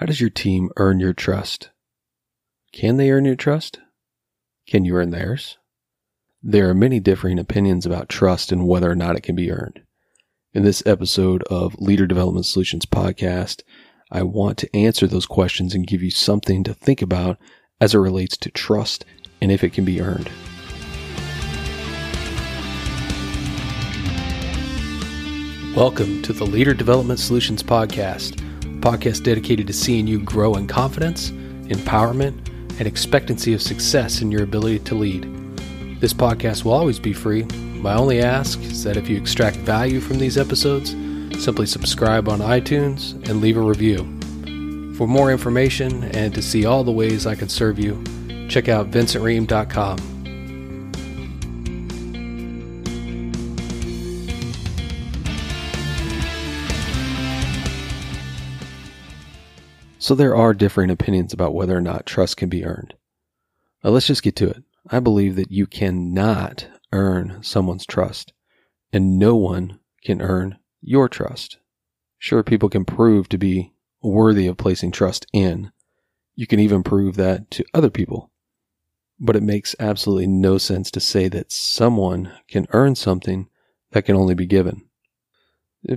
How does your team earn your trust? Can they earn your trust? Can you earn theirs? There are many differing opinions about trust and whether or not it can be earned. In this episode of Leader Development Solutions podcast, I want to answer those questions and give you something to think about as it relates to trust and if it can be earned. Welcome to the Leader Development Solutions Podcast, podcast dedicated to seeing you grow in confidence, empowerment, and expectancy of success in your ability to lead. This podcast will always be free. My only ask is that if you extract value from these episodes, simply subscribe on iTunes and leave a review. For more information and to see all the ways I can serve you, check out vincentream.com. So there are differing opinions about whether or not trust can be earned. Let's just get to it. I believe that you cannot earn someone's trust, and no one can earn your trust. Sure, people can prove to be worthy of placing trust in. You can even prove that to other people. But it makes absolutely no sense to say that someone can earn something that can only be given.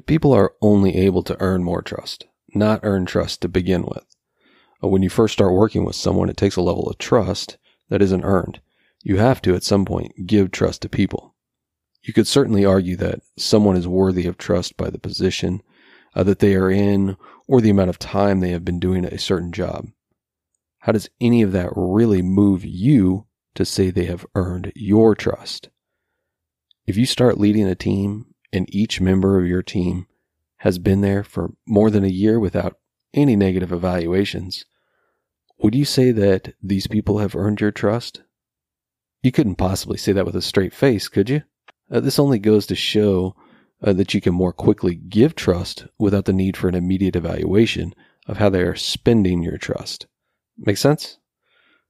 People are only able to earn more trust, not earn trust to begin with. When you first start working with someone, it takes a level of trust that isn't earned. You have to, at some point, give trust to people. You could certainly argue that someone is worthy of trust by the position uh, that they are in or the amount of time they have been doing a certain job. How does any of that really move you to say they have earned your trust? If you start leading a team and each member of your team has been there for more than a year without any negative evaluations, would you say that these people have earned your trust? You couldn't possibly say that with a straight face, could you? Uh, this only goes to show uh, that you can more quickly give trust without the need for an immediate evaluation of how they are spending your trust. Make sense?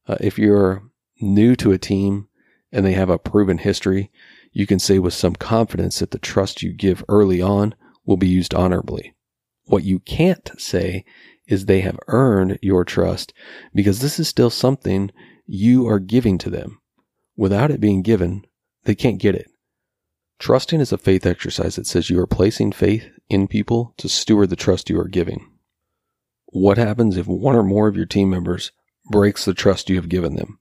Uh, if you're new to a team and they have a proven history, you can say with some confidence that the trust you give early on will be used honorably. What you can't say is they have earned your trust because this is still something you are giving to them. Without it being given, they can't get it. Trusting is a faith exercise that says you are placing faith in people to steward the trust you are giving. What happens if one or more of your team members breaks the trust you have given them?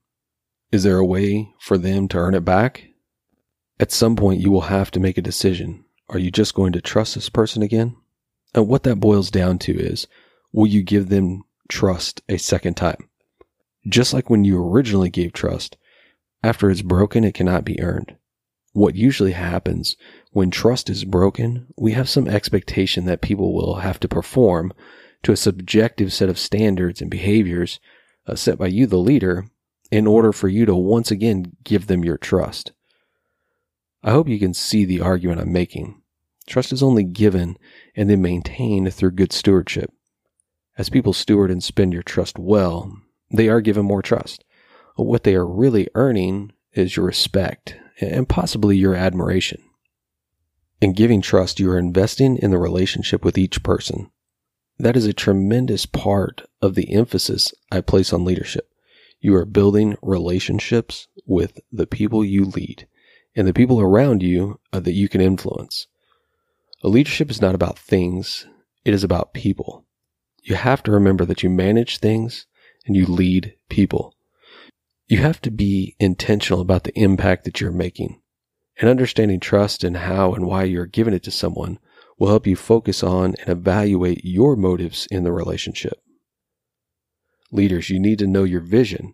Is there a way for them to earn it back? At some point, you will have to make a decision. Are you just going to trust this person again? And what that boils down to is, will you give them trust a second time? Just like when you originally gave trust, after it's broken, it cannot be earned. What usually happens when trust is broken, we have some expectation that people will have to perform to a subjective set of standards and behaviors uh, set by you, the leader, in order for you to once again give them your trust. I hope you can see the argument I'm making. Trust is only given and then maintained through good stewardship. As people steward and spend your trust well, they are given more trust. What they are really earning is your respect and possibly your admiration. In giving trust, you are investing in the relationship with each person. That is a tremendous part of the emphasis I place on leadership. You are building relationships with the people you lead and the people around you that you can influence. Leadership is not about things, it is about people. You have to remember that you manage things and you lead people. You have to be intentional about the impact that you're making. And understanding trust and how and why you're giving it to someone will help you focus on and evaluate your motives in the relationship. Leaders, you need to know your vision.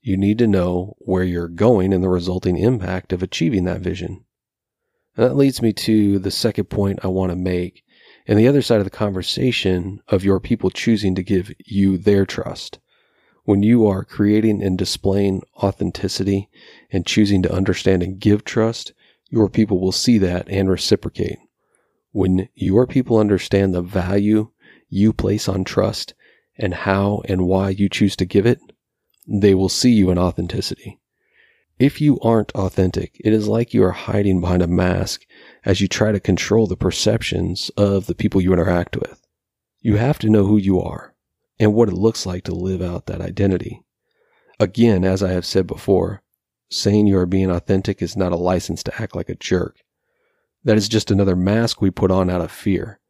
You need to know where you're going and the resulting impact of achieving that vision. And that leads me to the second point I want to make and the other side of the conversation of your people choosing to give you their trust when you are creating and displaying authenticity and choosing to understand and give trust, your people will see that and reciprocate. When your people understand the value you place on trust and how and why you choose to give it, they will see you in authenticity. If you aren't authentic, it is like you are hiding behind a mask as you try to control the perceptions of the people you interact with. You have to know who you are and what it looks like to live out that identity. Again, as I have said before, saying you are being authentic is not a license to act like a jerk. That is just another mask we put on out of fear.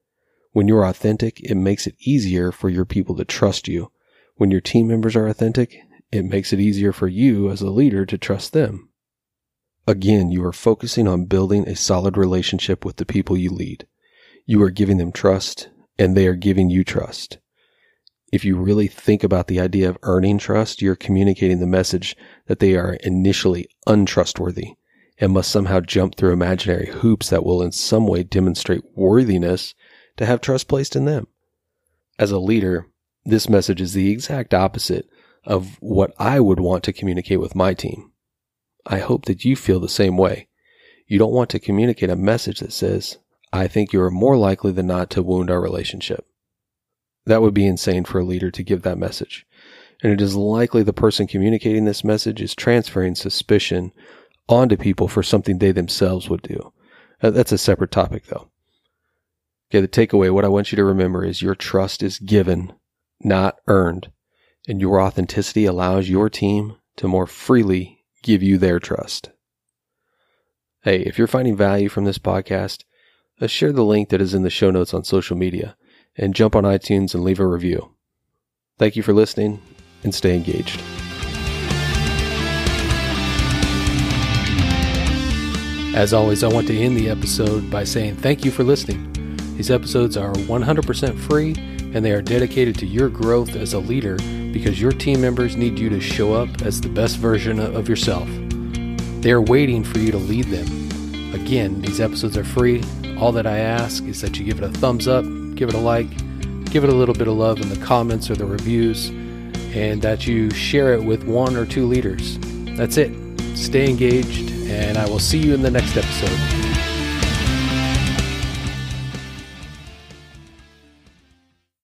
When you're authentic, it makes it easier for your people to trust you. When your team members are authentic, it makes it easier for you as a leader to trust them. Again, you are focusing on building a solid relationship with the people you lead. You are giving them trust and they are giving you trust. If you really think about the idea of earning trust, you're communicating the message that they are initially untrustworthy and must somehow jump through imaginary hoops that will in some way demonstrate worthiness to have trust placed in them. As a leader, this message is the exact opposite of what I would want to communicate with my team. I hope that you feel the same way. You don't want to communicate a message that says, I think you are more likely than not to wound our relationship. That would be insane for a leader to give that message. And it is likely the person communicating this message is transferring suspicion onto people for something they themselves would do. That's a separate topic though. Okay, the takeaway, what I want you to remember is your trust is given, not earned. And your authenticity allows your team to more freely give you their trust. Hey, if you're finding value from this podcast, uh, share the link that is in the show notes on social media and jump on iTunes and leave a review. Thank you for listening and stay engaged. As always, I want to end the episode by saying thank you for listening. These episodes are 100% free and they are dedicated to your growth as a leader because your team members need you to show up as the best version of yourself. They are waiting for you to lead them. Again, these episodes are free. All that I ask is that you give it a thumbs up, give it a like, give it a little bit of love in the comments or the reviews, and that you share it with one or two leaders. That's it. Stay engaged, and I will see you in the next episode.